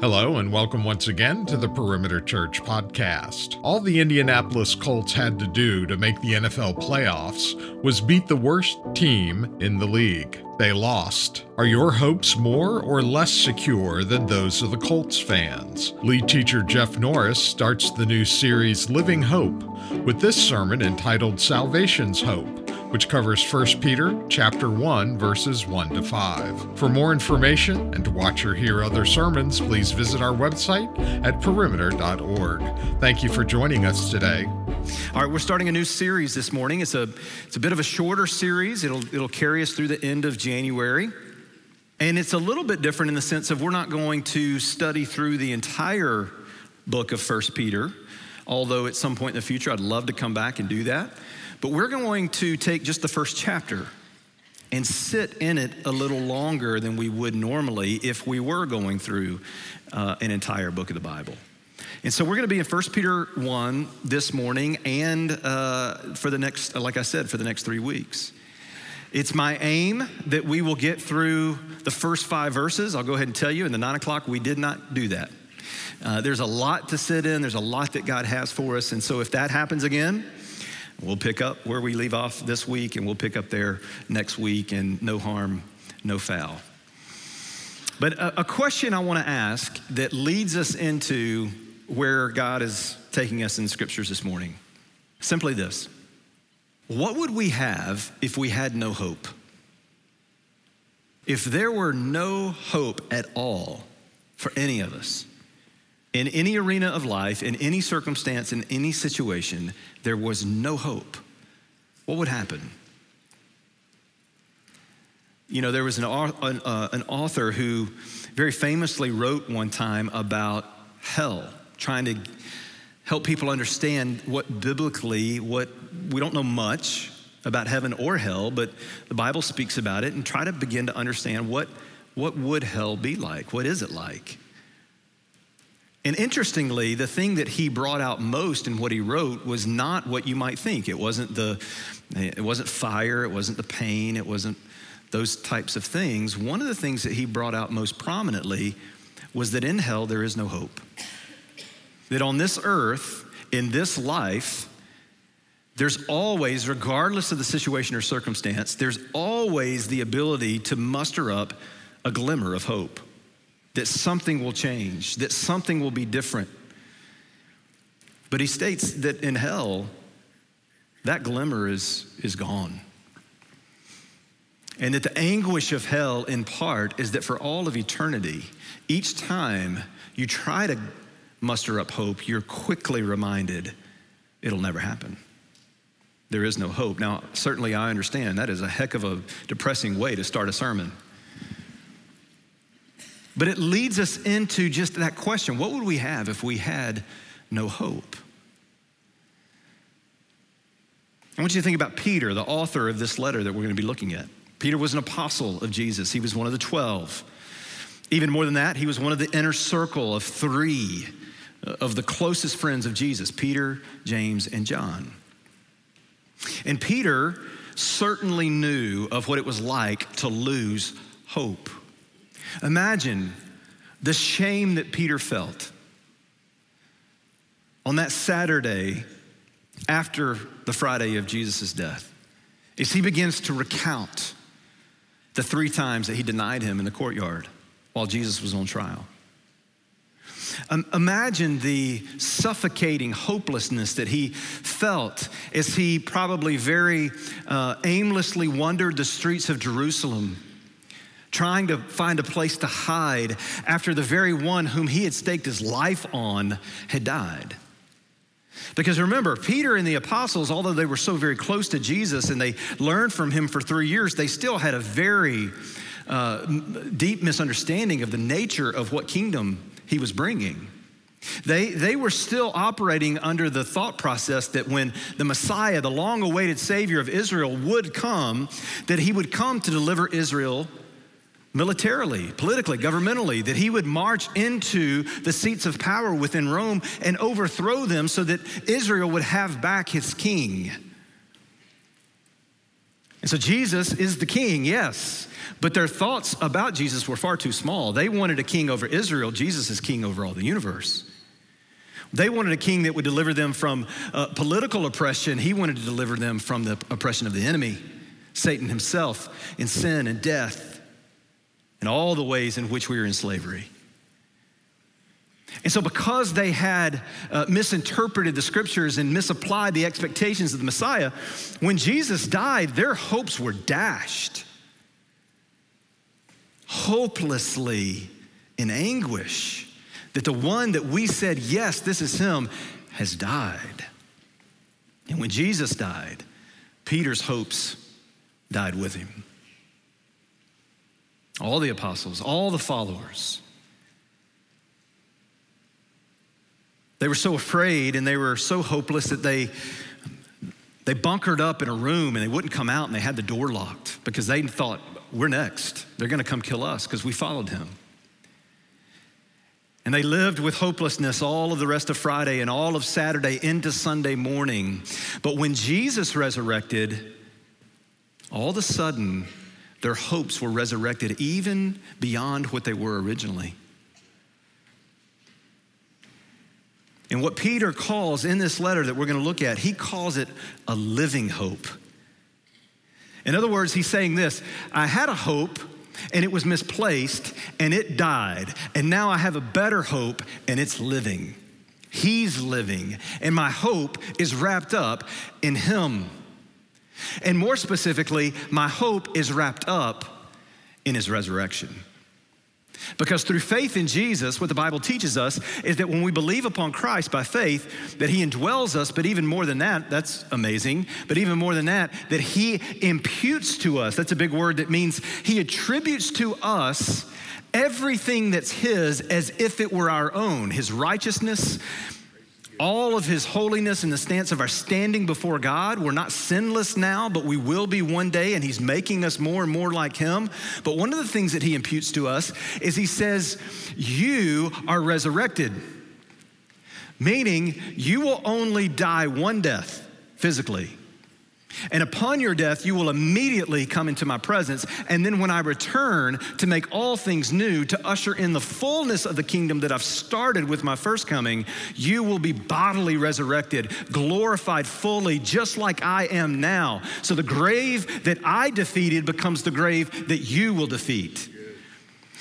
Hello, and welcome once again to the Perimeter Church podcast. All the Indianapolis Colts had to do to make the NFL playoffs was beat the worst team in the league. They lost. Are your hopes more or less secure than those of the Colts fans? Lead teacher Jeff Norris starts the new series Living Hope with this sermon entitled Salvation's Hope which covers 1 Peter chapter 1 verses 1 to 5. For more information and to watch or hear other sermons, please visit our website at perimeter.org. Thank you for joining us today. All right, we're starting a new series this morning. It's a it's a bit of a shorter series. It'll it'll carry us through the end of January. And it's a little bit different in the sense of we're not going to study through the entire book of First Peter, although at some point in the future I'd love to come back and do that. But we're going to take just the first chapter and sit in it a little longer than we would normally if we were going through uh, an entire book of the Bible. And so we're going to be in 1 Peter 1 this morning and uh, for the next, like I said, for the next three weeks. It's my aim that we will get through the first five verses. I'll go ahead and tell you in the nine o'clock, we did not do that. Uh, there's a lot to sit in, there's a lot that God has for us. And so if that happens again, We'll pick up where we leave off this week and we'll pick up there next week, and no harm, no foul. But a, a question I want to ask that leads us into where God is taking us in scriptures this morning simply this What would we have if we had no hope? If there were no hope at all for any of us, in any arena of life, in any circumstance, in any situation, there was no hope, what would happen? You know, there was an, an, uh, an author who very famously wrote one time about hell, trying to help people understand what biblically, what we don't know much about heaven or hell, but the Bible speaks about it and try to begin to understand what, what would hell be like? What is it like? And interestingly, the thing that he brought out most in what he wrote was not what you might think. It wasn't the it wasn't fire, it wasn't the pain, it wasn't those types of things. One of the things that he brought out most prominently was that in hell there is no hope. That on this earth, in this life, there's always, regardless of the situation or circumstance, there's always the ability to muster up a glimmer of hope that something will change, that something will be different. But he states that in hell, that glimmer is, is gone. And that the anguish of hell, in part, is that for all of eternity, each time you try to muster up hope, you're quickly reminded it'll never happen. There is no hope. Now, certainly I understand that is a heck of a depressing way to start a sermon. But it leads us into just that question what would we have if we had no hope? I want you to think about Peter, the author of this letter that we're going to be looking at. Peter was an apostle of Jesus, he was one of the 12. Even more than that, he was one of the inner circle of three uh, of the closest friends of Jesus Peter, James, and John. And Peter certainly knew of what it was like to lose hope. Imagine the shame that Peter felt on that Saturday after the Friday of Jesus' death as he begins to recount the three times that he denied him in the courtyard while Jesus was on trial. Um, imagine the suffocating hopelessness that he felt as he probably very uh, aimlessly wandered the streets of Jerusalem trying to find a place to hide after the very one whom he had staked his life on had died. Because remember, Peter and the apostles, although they were so very close to Jesus and they learned from him for three years, they still had a very uh, deep misunderstanding of the nature of what kingdom he was bringing. They, they were still operating under the thought process that when the Messiah, the long awaited Savior of Israel, would come, that he would come to deliver Israel militarily, politically, governmentally, that he would march into the seats of power within Rome and overthrow them so that Israel would have back his king. And so Jesus is the king, yes, but their thoughts about Jesus were far too small. They wanted a king over Israel, Jesus is king over all the universe. They wanted a king that would deliver them from uh, political oppression. He wanted to deliver them from the oppression of the enemy, Satan himself, in sin and death, and all the ways in which we are in slavery. And so, because they had uh, misinterpreted the scriptures and misapplied the expectations of the Messiah, when Jesus died, their hopes were dashed. Hopelessly in anguish that the one that we said, yes, this is him, has died. And when Jesus died, Peter's hopes died with him. All the apostles, all the followers. They were so afraid and they were so hopeless that they, they bunkered up in a room and they wouldn't come out and they had the door locked because they thought, we're next. They're going to come kill us because we followed him. And they lived with hopelessness all of the rest of Friday and all of Saturday into Sunday morning. But when Jesus resurrected, all of a sudden, their hopes were resurrected even beyond what they were originally. And what Peter calls in this letter that we're going to look at, he calls it a living hope. In other words, he's saying this I had a hope and it was misplaced and it died. And now I have a better hope and it's living. He's living. And my hope is wrapped up in Him. And more specifically, my hope is wrapped up in His resurrection. Because through faith in Jesus, what the Bible teaches us is that when we believe upon Christ by faith, that He indwells us, but even more than that, that's amazing, but even more than that, that He imputes to us, that's a big word that means He attributes to us everything that's His as if it were our own His righteousness, all of his holiness in the stance of our standing before God. We're not sinless now, but we will be one day, and he's making us more and more like him. But one of the things that he imputes to us is he says, You are resurrected, meaning you will only die one death physically. And upon your death, you will immediately come into my presence. And then when I return to make all things new, to usher in the fullness of the kingdom that I've started with my first coming, you will be bodily resurrected, glorified fully, just like I am now. So the grave that I defeated becomes the grave that you will defeat.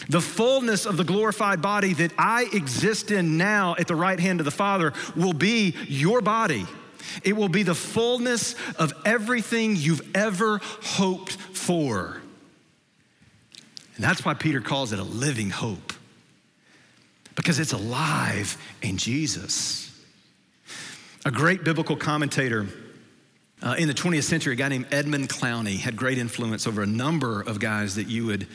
The fullness of the glorified body that I exist in now at the right hand of the Father will be your body. It will be the fullness of everything you've ever hoped for. And that's why Peter calls it a living hope, because it's alive in Jesus. A great biblical commentator uh, in the 20th century, a guy named Edmund Clowney, had great influence over a number of guys that you would,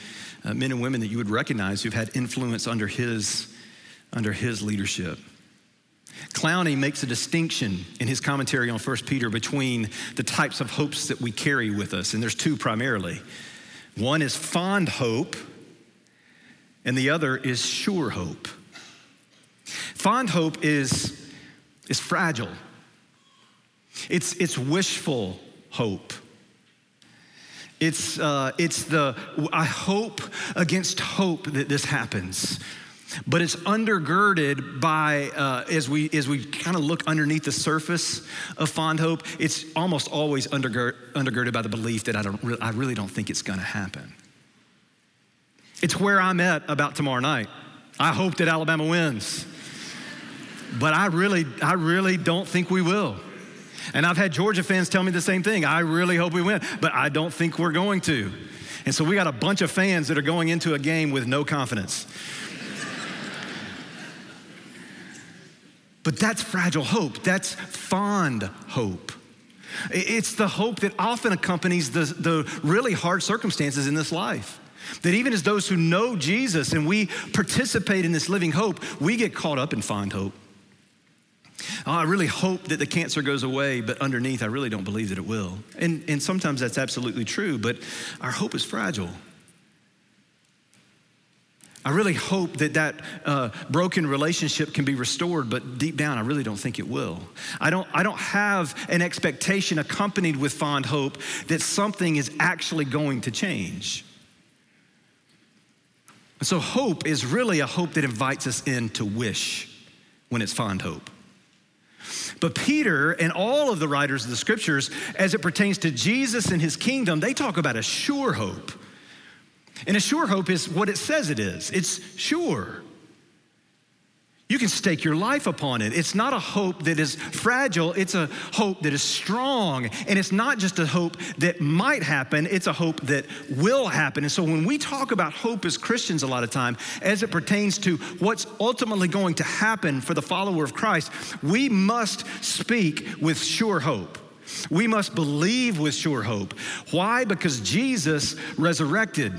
uh, men and women that you would recognize who've had influence under his, under his leadership. Clowney makes a distinction in his commentary on 1 Peter between the types of hopes that we carry with us, and there's two primarily. One is fond hope, and the other is sure hope. Fond hope is, is fragile, it's, it's wishful hope. It's, uh, it's the, I hope against hope that this happens but it's undergirded by uh, as we as we kind of look underneath the surface of fond hope it's almost always undergird, undergirded by the belief that i don't re- i really don't think it's going to happen. It's where i'm at about tomorrow night. I hope that alabama wins but i really i really don't think we will. And i've had georgia fans tell me the same thing i really hope we win but i don't think we're going to. And so we got a bunch of fans that are going into a game with no confidence But that's fragile hope, that's fond hope. It's the hope that often accompanies the, the really hard circumstances in this life. That even as those who know Jesus and we participate in this living hope, we get caught up in fond hope. Oh, I really hope that the cancer goes away, but underneath, I really don't believe that it will. And, and sometimes that's absolutely true, but our hope is fragile. I really hope that that uh, broken relationship can be restored, but deep down, I really don't think it will. I don't, I don't have an expectation accompanied with fond hope that something is actually going to change. So, hope is really a hope that invites us in to wish when it's fond hope. But Peter and all of the writers of the scriptures, as it pertains to Jesus and his kingdom, they talk about a sure hope. And a sure hope is what it says it is it's sure. You can stake your life upon it. It's not a hope that is fragile, it's a hope that is strong. And it's not just a hope that might happen, it's a hope that will happen. And so when we talk about hope as Christians a lot of time, as it pertains to what's ultimately going to happen for the follower of Christ, we must speak with sure hope. We must believe with sure hope. Why? Because Jesus resurrected.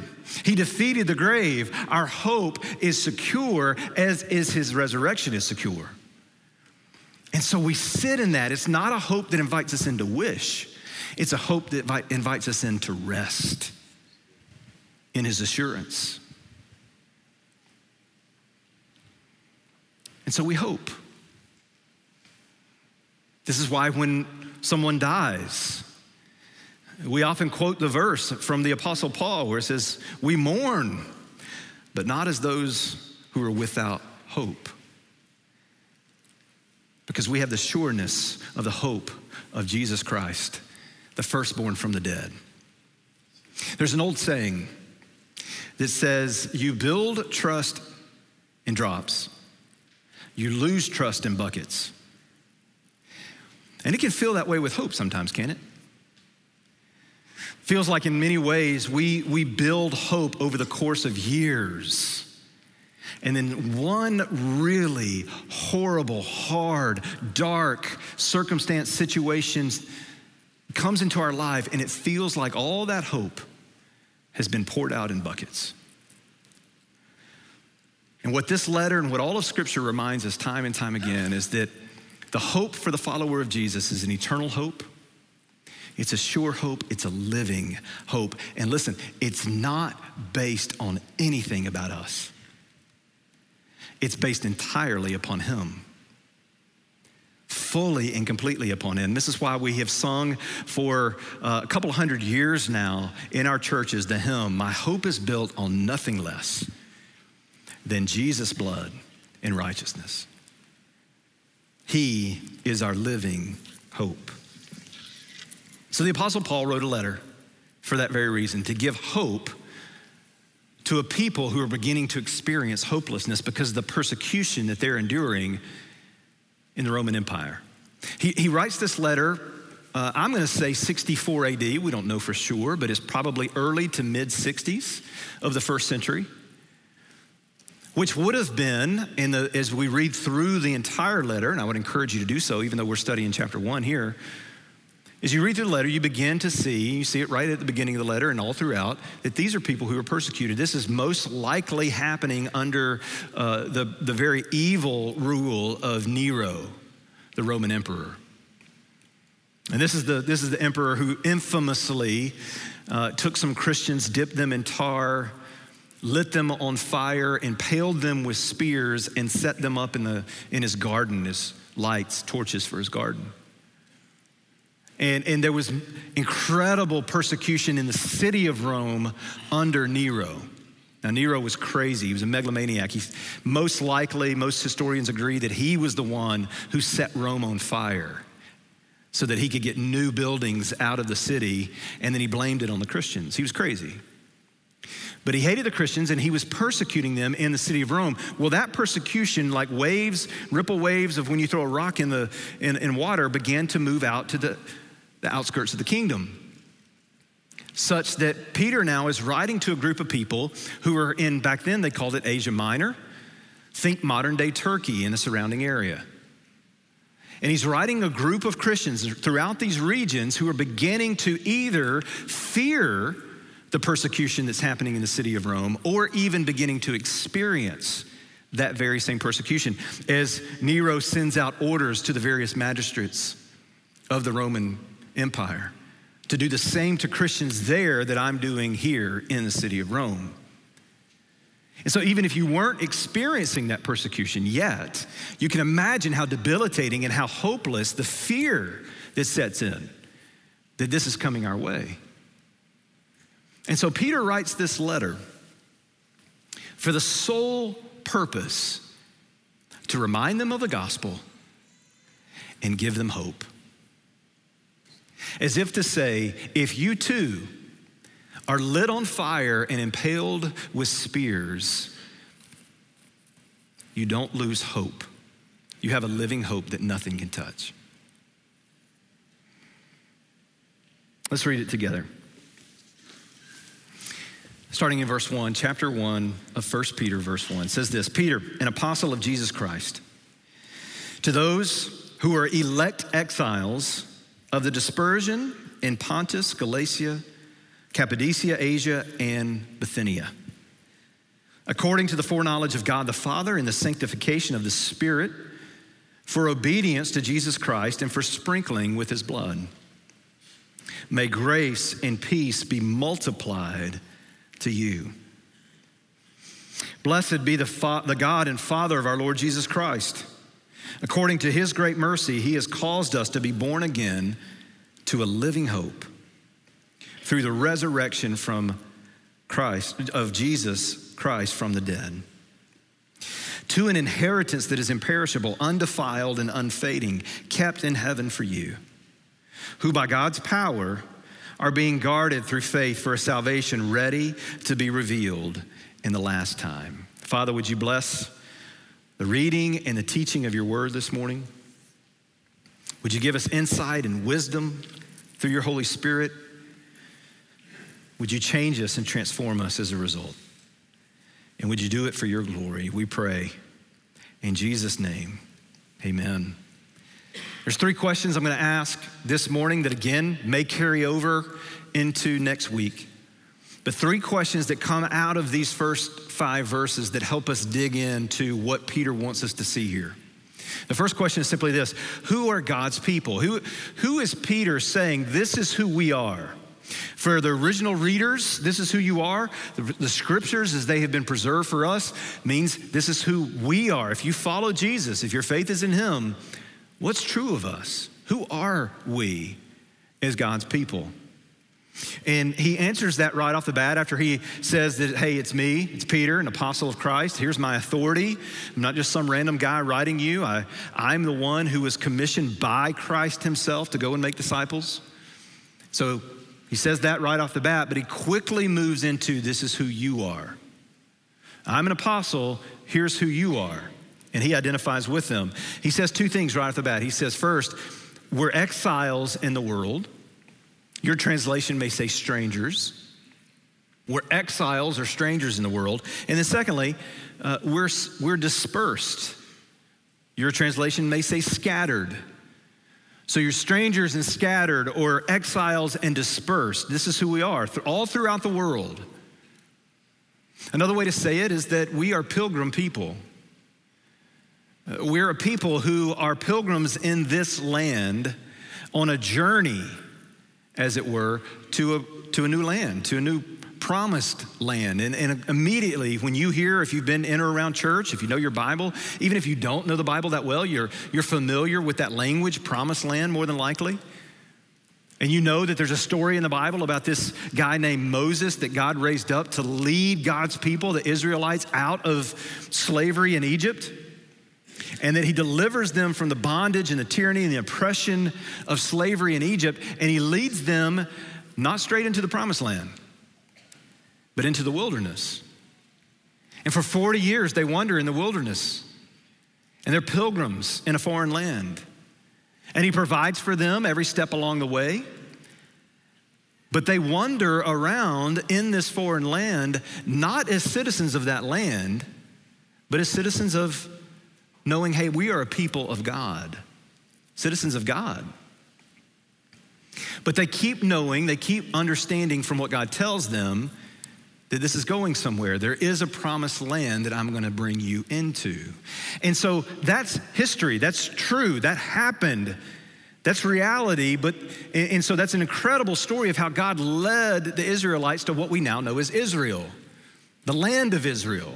He defeated the grave. Our hope is secure, as is his resurrection is secure. And so we sit in that. It's not a hope that invites us into wish, it's a hope that invites us into rest in his assurance. And so we hope. This is why when someone dies, we often quote the verse from the Apostle Paul where it says, We mourn, but not as those who are without hope. Because we have the sureness of the hope of Jesus Christ, the firstborn from the dead. There's an old saying that says, You build trust in drops, you lose trust in buckets. And it can feel that way with hope sometimes, can it? Feels like in many ways we, we build hope over the course of years. And then one really horrible, hard, dark circumstance, situations comes into our life, and it feels like all that hope has been poured out in buckets. And what this letter and what all of Scripture reminds us time and time again is that the hope for the follower of Jesus is an eternal hope. It's a sure hope. It's a living hope. And listen, it's not based on anything about us, it's based entirely upon Him. Fully and completely upon Him. This is why we have sung for uh, a couple hundred years now in our churches the hymn, My Hope is Built on Nothing Less Than Jesus' Blood and Righteousness. He is our living hope. So the Apostle Paul wrote a letter for that very reason to give hope to a people who are beginning to experience hopelessness because of the persecution that they're enduring in the Roman Empire. He, he writes this letter, uh, I'm going to say 64 AD. We don't know for sure, but it's probably early to mid 60s of the first century which would have been in the as we read through the entire letter and i would encourage you to do so even though we're studying chapter 1 here as you read through the letter you begin to see you see it right at the beginning of the letter and all throughout that these are people who are persecuted. This is most likely happening under uh, the, the very evil rule of nero the roman emperor. And this is the, this is the emperor who infamously uh, took some christians dipped them in tar lit them on fire, impaled them with spears, and set them up in, the, in his garden as lights, torches for his garden. And, and there was incredible persecution in the city of Rome under Nero. Now, Nero was crazy. He was a megalomaniac. He, most likely, most historians agree that he was the one who set Rome on fire so that he could get new buildings out of the city, and then he blamed it on the Christians. He was crazy. But he hated the Christians and he was persecuting them in the city of Rome. Well, that persecution, like waves, ripple waves of when you throw a rock in, the, in, in water, began to move out to the, the outskirts of the kingdom. Such that Peter now is writing to a group of people who are in, back then they called it Asia Minor. Think modern day Turkey in the surrounding area. And he's writing a group of Christians throughout these regions who are beginning to either fear the persecution that's happening in the city of Rome, or even beginning to experience that very same persecution as Nero sends out orders to the various magistrates of the Roman Empire to do the same to Christians there that I'm doing here in the city of Rome. And so, even if you weren't experiencing that persecution yet, you can imagine how debilitating and how hopeless the fear that sets in that this is coming our way. And so, Peter writes this letter for the sole purpose to remind them of the gospel and give them hope. As if to say, if you too are lit on fire and impaled with spears, you don't lose hope. You have a living hope that nothing can touch. Let's read it together. Starting in verse 1, chapter 1 of 1 Peter, verse 1 says this Peter, an apostle of Jesus Christ, to those who are elect exiles of the dispersion in Pontus, Galatia, Cappadocia, Asia, and Bithynia. According to the foreknowledge of God the Father and the sanctification of the Spirit, for obedience to Jesus Christ and for sprinkling with his blood. May grace and peace be multiplied to you. Blessed be the, fa- the God and Father of our Lord Jesus Christ. According to his great mercy, he has caused us to be born again to a living hope through the resurrection from Christ, of Jesus Christ from the dead, to an inheritance that is imperishable, undefiled, and unfading, kept in heaven for you, who by God's power are being guarded through faith for a salvation ready to be revealed in the last time. Father, would you bless the reading and the teaching of your word this morning? Would you give us insight and wisdom through your Holy Spirit? Would you change us and transform us as a result? And would you do it for your glory? We pray. In Jesus' name, amen. There's three questions I'm going to ask this morning that, again, may carry over into next week. But three questions that come out of these first five verses that help us dig into what Peter wants us to see here. The first question is simply this Who are God's people? Who, who is Peter saying, This is who we are? For the original readers, this is who you are. The, the, scriptures, as they have been preserved for us, means this is who we are. If you follow Jesus, if your faith is in Him, what's true of us? Who are we as God's people? And he answers that right off the bat after he says that, hey, it's me, it's Peter, an apostle of Christ. Here's my authority. I'm not just some random guy writing you. I, I'm the one who was commissioned by Christ himself to go and make disciples. So he says that right off the bat, but he quickly moves into this is who you are. I'm an apostle, here's who you are. And he identifies with them. He says two things right off the bat. He says, first, we're exiles in the world. Your translation may say strangers. We're exiles or strangers in the world. And then, secondly, uh, we're, we're dispersed. Your translation may say scattered. So you're strangers and scattered, or exiles and dispersed. This is who we are, all throughout the world. Another way to say it is that we are pilgrim people. We're a people who are pilgrims in this land on a journey, as it were, to a, to a new land, to a new promised land. And, and, immediately, when you hear, if you've been in or around church, if you know your Bible, even if you don't know the Bible that well, you're, you're familiar with that language, promised land, more than likely. And you know that there's a story in the Bible about this guy named Moses that God raised up to lead God's people, the Israelites, out of slavery in Egypt. And that he delivers them from the bondage and the tyranny and the oppression of slavery in Egypt. And he leads them not straight into the promised land, but into the wilderness. And for 40 years, they wander in the wilderness, and they're pilgrims in a foreign land. And He provides for them every step along the way. But they wander around in this foreign land, not as citizens of that land, but as citizens of knowing, hey, we are a people of God, citizens of God. But they keep knowing, they keep understanding from what God tells them that this is going somewhere. There is a promised land that I'm going to bring you into. And so that's history. That's true. That happened. That's reality. But, and so that's an incredible story of how God led the Israelites to what we now know as Israel, the land of Israel.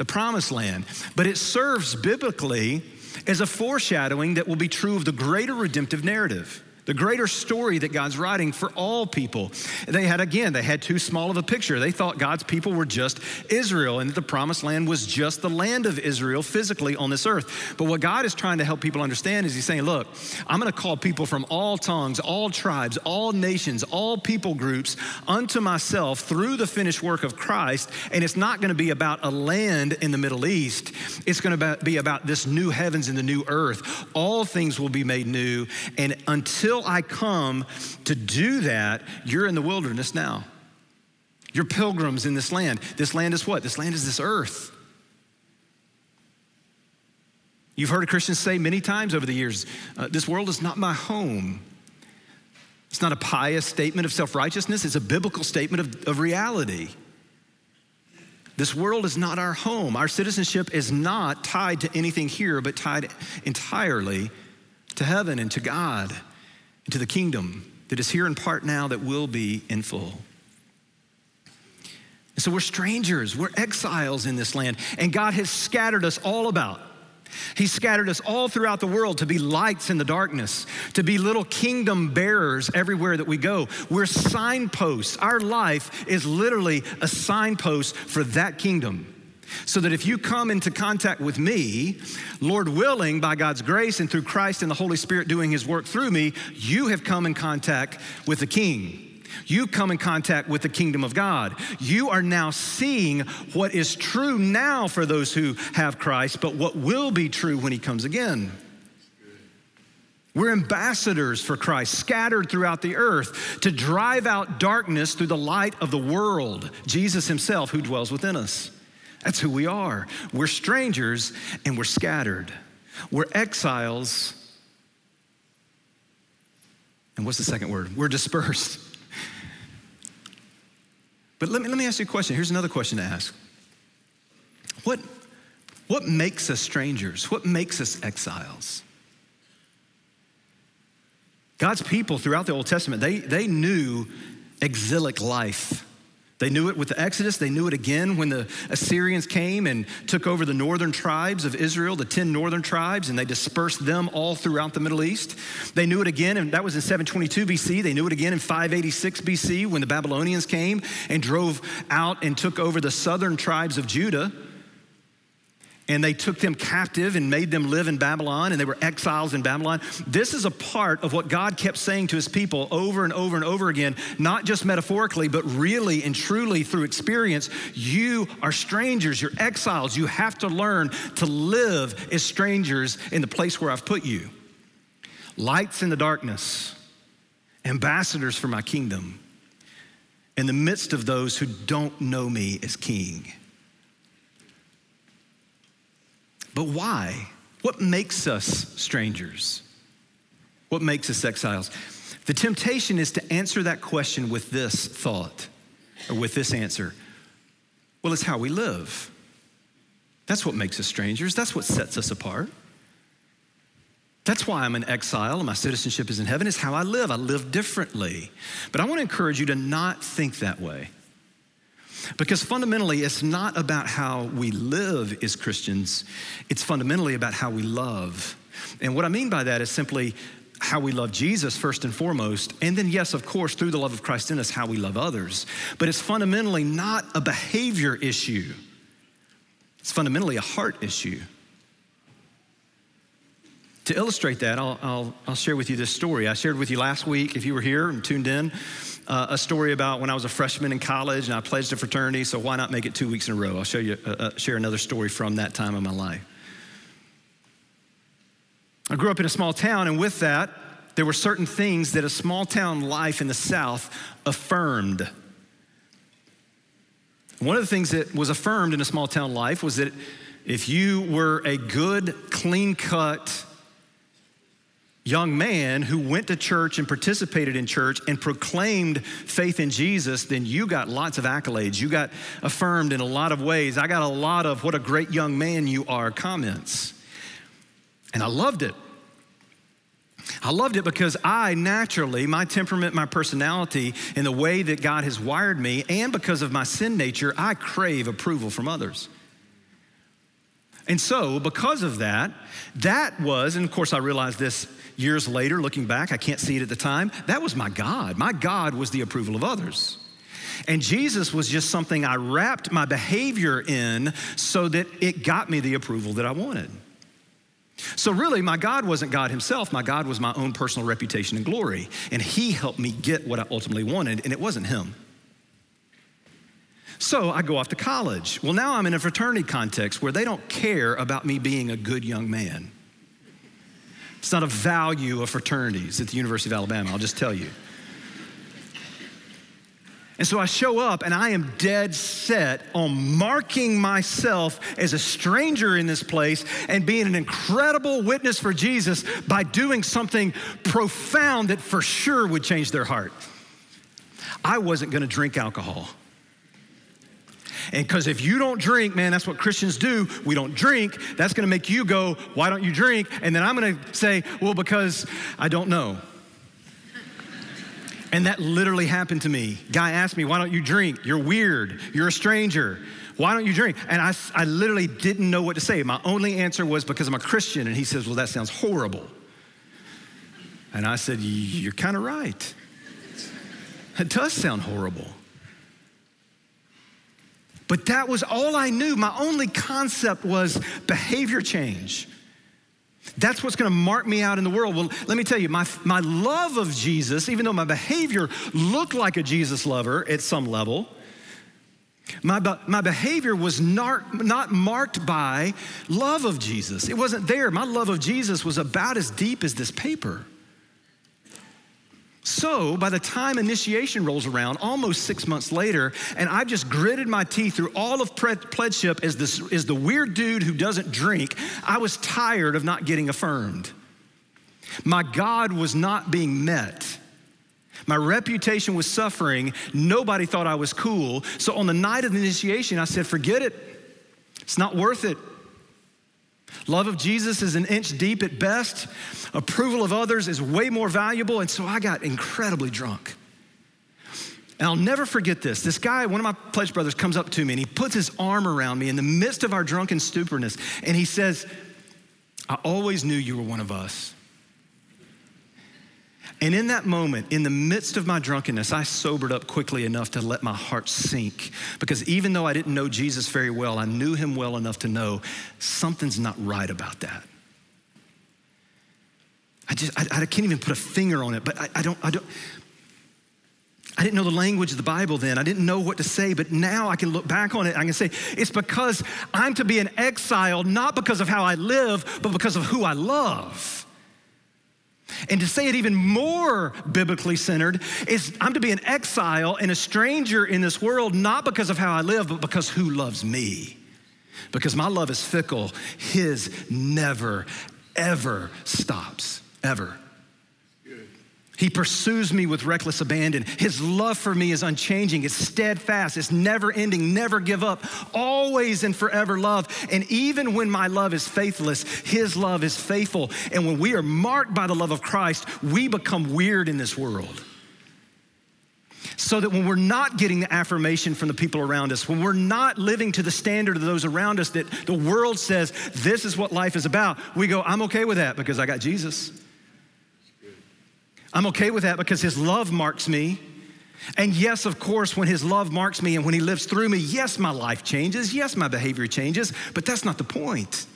The promised land. But it serves biblically as a foreshadowing that will be true of the greater redemptive narrative the greater story that God's writing for all people. They had, again, they had too small of a picture. They thought God's people were just Israel and that the promised land was just the land of Israel physically on this earth. But what God is trying to help people understand is He's saying, look, I'm going to call people from all tongues, all tribes, all nations, all people groups unto myself through the finished work of Christ. And it's not going to be about a land in the Middle East, it's going to be about this new heavens and the new earth. All things will be made new. And until until I come to do that, you're in the wilderness now. You're pilgrims in this land. This land is what? This land is this earth. You've heard Christians say many times over the years uh, this world is not my home. It's not a pious statement of self righteousness, it's a biblical statement of, of reality. This world is not our home. Our citizenship is not tied to anything here, but tied entirely to heaven and to God into the kingdom that is here in part now that will be in full. And so we're strangers, we're exiles in this land, and God has scattered us all about. He scattered us all throughout the world to be lights in the darkness, to be little kingdom bearers everywhere that we go. We're signposts. Our life is literally a signpost for that kingdom. So that if you come into contact with me, Lord willing, by God's grace and through Christ and the Holy Spirit doing his work through me, you have come in contact with the King. You come in contact with the kingdom of God. You are now seeing what is true now for those who have Christ, but what will be true when he comes again. We're ambassadors for Christ, scattered throughout the earth to drive out darkness through the light of the world, Jesus himself who dwells within us. That's who we are. We're strangers and we're scattered. We're exiles. And what's the second word? We're dispersed. But let me, let me ask you a question. Here's another question to ask. What, what makes us strangers? What makes us exiles? God's people throughout the Old Testament, they, they knew exilic life. They knew it with the Exodus. They knew it again when the Assyrians came and took over the northern tribes of Israel, the 10 northern tribes, and they dispersed them all throughout the Middle East. They knew it again, and that was in 722 BC. They knew it again in 586 BC when the Babylonians came and drove out and took over the southern tribes of Judah and they took them captive and made them live in Babylon, and they were exiles in Babylon. This is a part of what God kept saying to his people over and over and over again, not just metaphorically, but really and truly through experience. You are strangers, you're exiles. You have to learn to live as strangers in the place where I've put you. Lights in the darkness, ambassadors for my kingdom, in the midst of those who don't know me as king. But why? What makes us strangers? What makes us exiles? The temptation is to answer that question with this thought or with this answer. Well, it's how we live. That's what makes us strangers. That's what sets us apart. That's why I'm an exile and my citizenship is in heaven, is how I live. I live differently. But I want to encourage you to not think that way. Because fundamentally, it's not about how we live as Christians, it's fundamentally about how we love. And what I mean by that is simply how we love Jesus first and foremost, and then, yes, of course, through the love of Christ in us, how we love others. But it's fundamentally not a behavior issue, it's fundamentally a heart issue. To illustrate that, I'll, I'll, I'll, share with you this story. I shared with you last week, if you were here and tuned in, uh, a story about when I was a freshman in college and I pledged a fraternity, so why not make it two weeks in a row? I'll show you, uh, uh, share another story from that time of my life. I grew up in a small town, and with that, there were certain things that a small town life in the South affirmed. One of the things that was affirmed in a small town life was that if you were a good, clean cut, young man who went to church and participated in church and proclaimed faith in Jesus, then you got lots of accolades. You got affirmed in a lot of ways. I got a lot of what a great young man you are comments. And I loved it. I loved it because I naturally, my temperament, my personality, and the way that God has wired me, and because of my sin nature, I crave approval from others. And so, because of that, that was, and of course, I realized this years later, looking back, I can't see it at the time, that was my God. My God was the approval of others. And Jesus was just something I wrapped my behavior in so that it got me the approval that I wanted. So, really, my God wasn't God Himself. My God was my own personal reputation and glory. And He helped me get what I ultimately wanted, and it wasn't Him. So I go off to college. Well, now I'm in a fraternity context where they don't care about me being a good young man. It's not a value of fraternities at the University of Alabama, I'll just tell you. And so I show up and I am dead set on marking myself as a stranger in this place and being an incredible witness for Jesus by doing something profound that for sure would change their heart. I wasn't going to drink alcohol. And because if you don't drink, man, that's what Christians do. We don't drink. That's going to make you go, why don't you drink? And then I'm going to say, well, because I don't know. And that literally happened to me. Guy asked me, why don't you drink? You're weird. You're a stranger. Why don't you drink? And I, I literally didn't know what to say. My only answer was because I'm a Christian. And he says, well, that sounds horrible. And I said, you're kind of right. It does sound horrible. But that was all I knew. My only concept was behavior change. That's what's to mark me out in the world. Well, let me tell you, my, my love of Jesus, even though my behavior looked like a Jesus lover at some level, my, my behavior was not, not marked by love of Jesus. It wasn't there. My love of Jesus was about as deep as this paper. So by the time initiation rolls around, almost six months later, and I've just gritted my teeth through all of pledgeship as, this, as the weird dude who doesn't drink, I was tired of not getting affirmed. My God was not being met. My reputation was suffering. Nobody thought I was cool. So on the night of the initiation, I said, forget it. It's not worth it. Love of Jesus is an inch deep at best. Approval of others is way more valuable. And so I got incredibly drunk. And I'll never forget this. This guy, one of my pledge brothers, comes up to me and he puts his arm around me in the midst of our drunken stuporness. And he says, I always knew you were one of us. And in that moment, in the midst of my drunkenness, I sobered up quickly enough to let my heart sink. Because even though I didn't know Jesus very well, I knew him well enough to know something's not right about that. I just, I, I can't even put a finger on it, but I, I don't, I don't, I didn't know the language of the Bible then. I didn't know what to say, but now I can look back on it. I can say, it's because I'm to be an exile, not because of how I live, but because of who I love. And to say it even more biblically centered is I'm to be an exile and a stranger in this world, not because of how I live, but because who loves me. Because my love is fickle, his never, ever stops, ever. He pursues me with reckless abandon. His love for me is unchanging, it's steadfast, it's never ending, never give up, always and forever love. And even when my love is faithless, His love is faithful. And when we are marked by the love of Christ, we become weird in this world. So that when we're not getting the affirmation from the people around us, when we're not living to the standard of those around us that the world says this is what life is about, we go, I'm okay with that because I got Jesus. I'm okay with that because His love marks me. And yes, of course, when His love marks me and when He lives through me, yes, my life changes. Yes, my behavior changes, but that's not the point.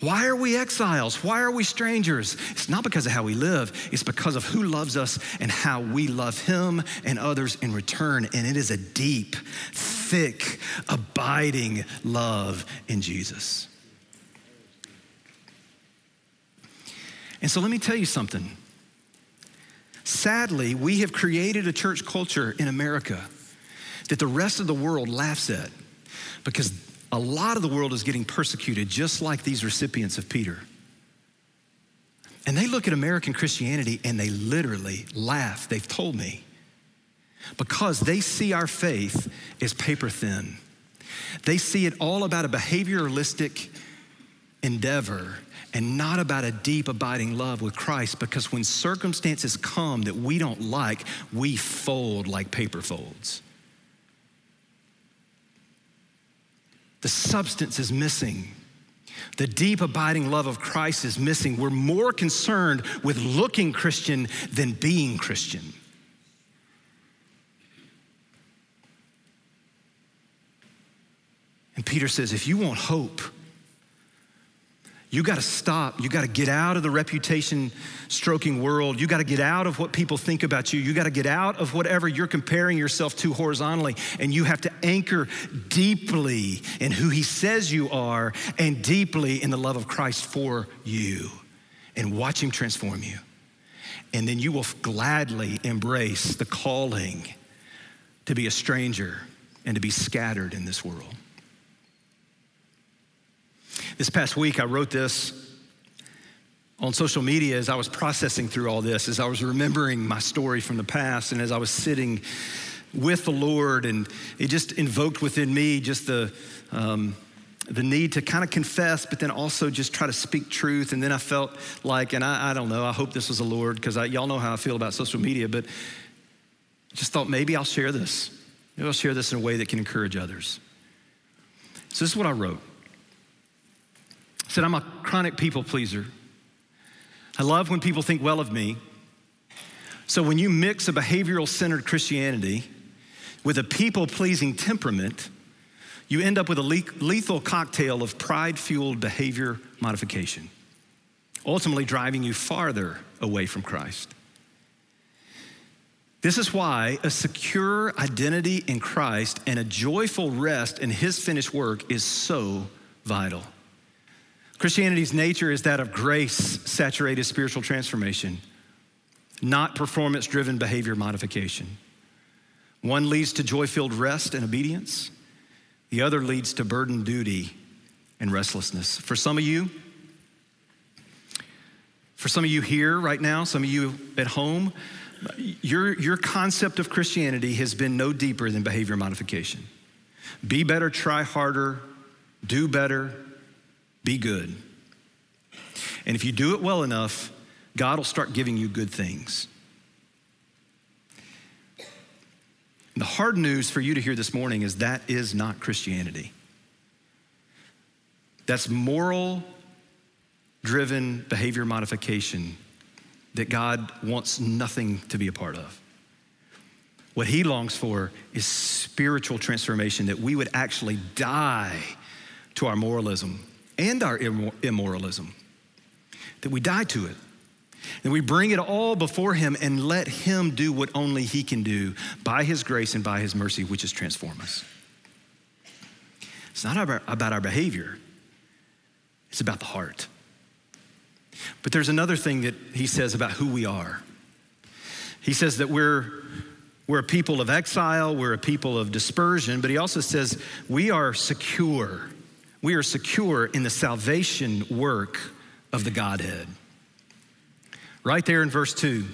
Why are we exiles? Why are we strangers? It's not because of how we live, it's because of who loves us and how we love Him and others in return. And it is a deep, thick, abiding love in Jesus. And so let me tell you something. Sadly, we have created a church culture in America that the rest of the world laughs at because a lot of the world is getting persecuted, just like these recipients of Peter. And they look at American Christianity and they literally laugh. They've told me because they see our faith as paper thin. They see it all about a behavioralistic endeavor and not about a deep, abiding love with Christ because when circumstances come that we don't like, we fold like paper folds. The substance is missing. The deep, abiding love of Christ is missing. We're more concerned with looking Christian than being Christian. And Peter says, if you want hope, you got to stop. You got to get out of the reputation stroking world. You got to get out of what people think about you. You got to get out of whatever you're comparing yourself to horizontally. And you have to anchor deeply in who he says you are and deeply in the love of Christ for you and watch him transform you. And then you will gladly embrace the calling to be a stranger and to be scattered in this world. This past week, I wrote this on social media as I was processing through all this, as I was remembering my story from the past, and as I was sitting with the Lord, and it just invoked within me just the. Um, the need to kind of confess, but then also just try to speak truth. And then I felt like, and I, I don't know, I hope this was the Lord, because y'all know how I feel about social media, but just thought maybe I'll share this. Maybe I'll share this in a way that can encourage others. So this is what I wrote said, I'm a chronic people pleaser. I love when people think well of me. So when you mix a behavioral centered Christianity with a people pleasing temperament, you end up with a lethal cocktail of pride fueled behavior modification, ultimately driving you farther away from Christ. This is why a secure identity in Christ and a joyful rest in his finished work is so vital. Christianity's nature is that of grace saturated spiritual transformation, not performance driven behavior modification. One leads to joy filled rest and obedience, the other leads to burden, duty, and restlessness. For some of you, for some of you here right now, some of you at home, your, your concept of Christianity has been no deeper than behavior modification. Be better, try harder, do better, be good. And if you do it well enough, God will start giving you good things. The hard news for you to hear this morning is that is not Christianity. That's moral driven behavior modification that God wants nothing to be a part of. What he longs for is spiritual transformation, that we would actually die to our moralism and our immoralism, that we die to it. And we bring it all before Him and let Him do what only He can do by His grace and by His mercy, which is transform us. It's not about our behavior, it's about the heart. But there's another thing that He says about who we are. He says that we're, we're a people of exile, we're a people of dispersion, but He also says we are secure we are secure in the salvation work of the Godhead. Right there in verse 2.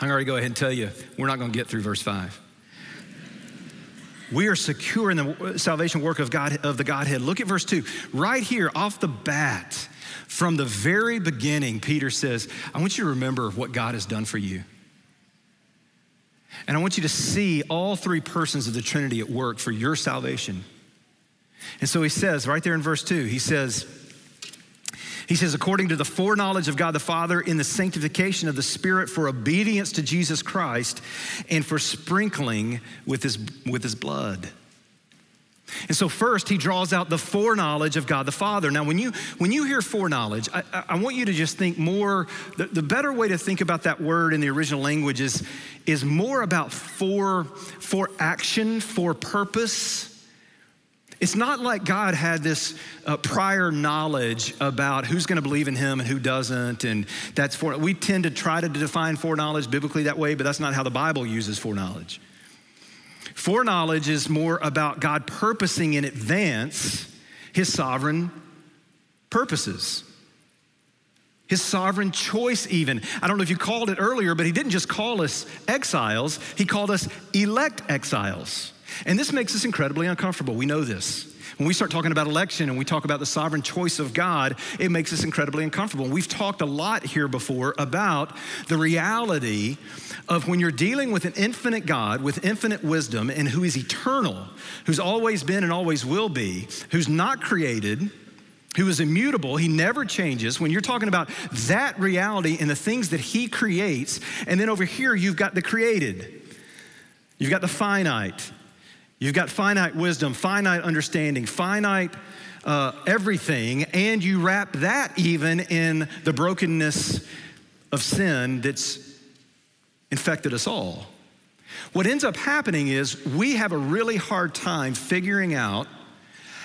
I'm going to go ahead and tell you, we're not going to get through verse 5. We are secure in the salvation work of God of the Godhead. Look at verse 2. Right here off the bat, from the very beginning, Peter says, I want you to remember what God has done for you. And I want you to see all three persons of the Trinity at work for your salvation. And so he says, right there in verse 2, he says, he says, according to the foreknowledge of God the Father in the sanctification of the Spirit for obedience to Jesus Christ and for sprinkling with his, with his blood. And so, first, he draws out the foreknowledge of God the Father. Now, when you, when you hear foreknowledge, I, I want you to just think more, the, the better way to think about that word in the original language is, is more about for, for action, for purpose it's not like God had this uh, prior knowledge about who's going to believe in him and who doesn't. And that's for, we tend to try to define foreknowledge biblically that way, but that's not how the Bible uses foreknowledge. Foreknowledge is more about God purposing in advance his sovereign purposes. His sovereign choice, even. I don't know if you called it earlier, but he didn't just call us exiles, he called us elect exiles. And this makes us incredibly uncomfortable. We know this. When we start talking about election and we talk about the sovereign choice of God, it makes us incredibly uncomfortable. We've talked a lot here before about the reality of when you're dealing with an infinite God with infinite wisdom and who is eternal, who's always been and always will be, who's not created, who is immutable, he never changes. When you're talking about that reality and the things that he creates, and then over here you've got the created, you've got the finite, You've got finite wisdom, finite understanding, finite uh, everything, and you wrap that even in the brokenness of sin that's infected us all. What ends up happening is we have a really hard time figuring out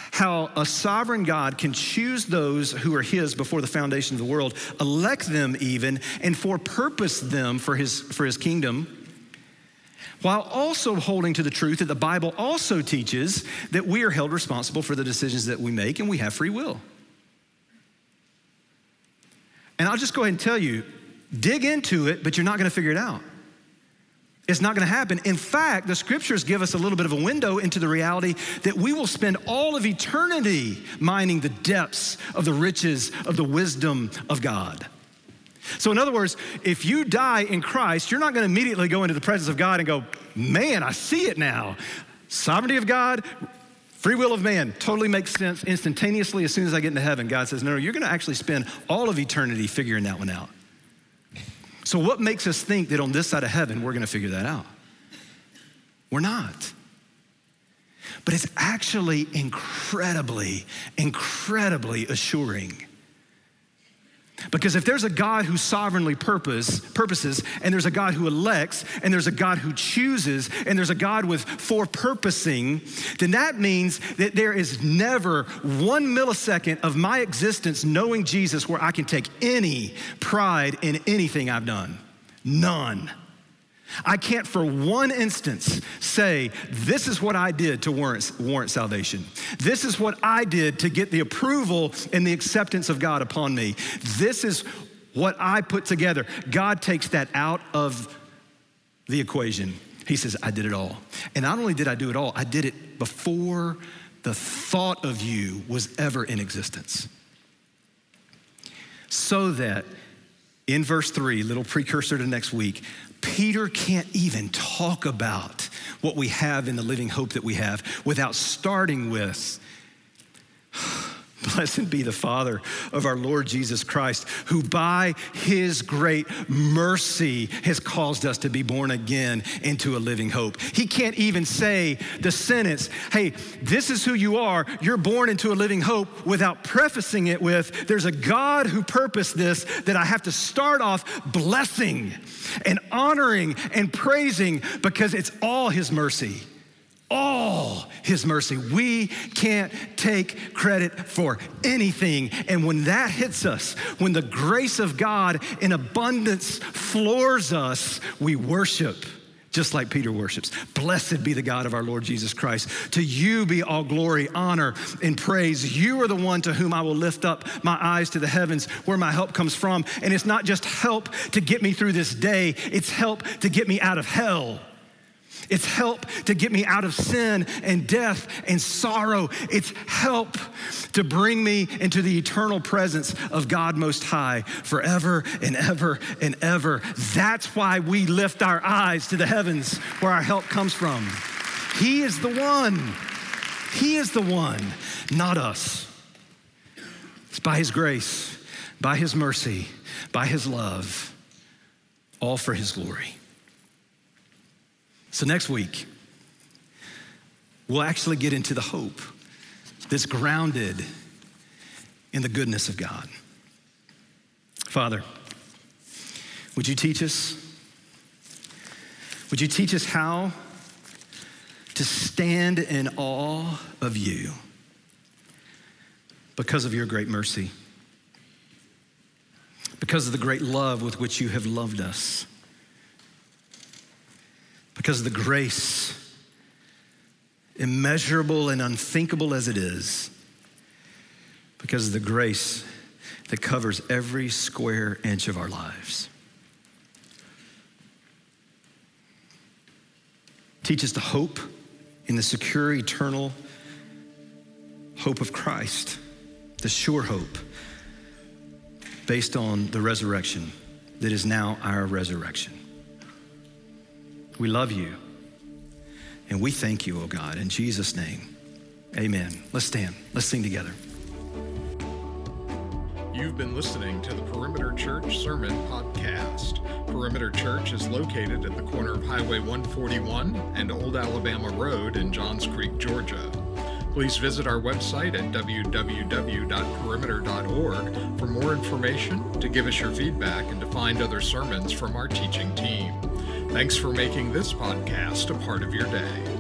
how a sovereign God can choose those who are His before the foundation of the world, elect them even, and for purpose them for His, for his kingdom while also holding to the truth that the Bible also teaches that we are held responsible for the decisions that we make and we have free will. And I'll just go ahead and tell you dig into it, but you're not going to figure it out. It's not going to happen. In fact, the scriptures give us a little bit of a window into the reality that we will spend all of eternity mining the depths of the riches of the wisdom of God. So, in other words, if you die in Christ, you're not going to immediately go into the presence of God and go, man, I see it now. Sovereignty of God, free will of man, totally makes sense instantaneously as soon as I get into heaven. God says, no, no, you're going to actually spend all of eternity figuring that one out. So, what makes us think that on this side of heaven, we're going to figure that out? We're not. But it's actually incredibly, incredibly assuring because if there's a God who sovereignly purpose, purposes, and there's a God who elects, and there's a God who chooses, and there's a God with for-purposing, then that means that there is never one millisecond of my existence knowing Jesus where I can take any pride in anything I've done. None. I can't for one instance say, this is what I did to warrant, warrant salvation. This is what I did to get the approval and the acceptance of God upon me. This is what I put together. God takes that out of the equation. He says, I did it all. And not only did I do it all, I did it before the thought of you was ever in existence. So that in verse three, little precursor to next week, Peter can't even talk about what we have in the living hope that we have without starting with Blessed be the Father of our Lord Jesus Christ, who by his great mercy has caused us to be born again into a living hope. He can't even say the sentence, hey, this is who you are, you're born into a living hope, without prefacing it with, there's a God who purposed this that I have to start off blessing and honoring and praising because it's all his mercy all his mercy. We can't take credit for anything. And when that hits us, when the grace of God in abundance floors us, we worship. Just like Peter worships. Blessed be the God of our Lord Jesus Christ. To you be all glory, honor, and praise. You are the one to whom I will lift up my eyes to the heavens, where my help comes from. And it's not just help to get me through this day, it's help to get me out of hell. It's help to get me out of sin and death and sorrow. It's help to bring me into the eternal presence of God Most High forever and ever and ever. That's why we lift our eyes to the heavens where our help comes from. He is the one. He is the one, not us. It's by His grace, by His mercy, by His love, all for His glory. So, next week, we'll actually get into the hope that's grounded in the goodness of God. Father, would you teach us? Would you teach us how to stand in awe of you because of your great mercy, because of the great love with which you have loved us? Because of the grace, immeasurable and unthinkable as it is, because of the grace that covers every square inch of our lives. Teach us to hope in the secure, eternal hope of Christ, the sure hope based on the resurrection that is now our resurrection. We love you and we thank you, oh God, in Jesus' name. Amen. Let's stand. Let's sing together. You've been listening to the Perimeter Church Sermon Podcast. Perimeter Church is located at the corner of Highway 141 and Old Alabama Road in Johns Creek, Georgia. Please visit our website at www.perimeter.org for more information, to give us your feedback, and to find other sermons from our teaching team. Thanks for making this podcast a part of your day.